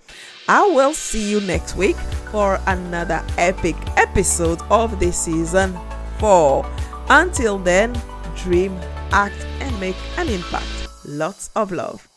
I will see you next week for another epic episode of the season 4. Until then, dream act, and make an impact. Lots of love.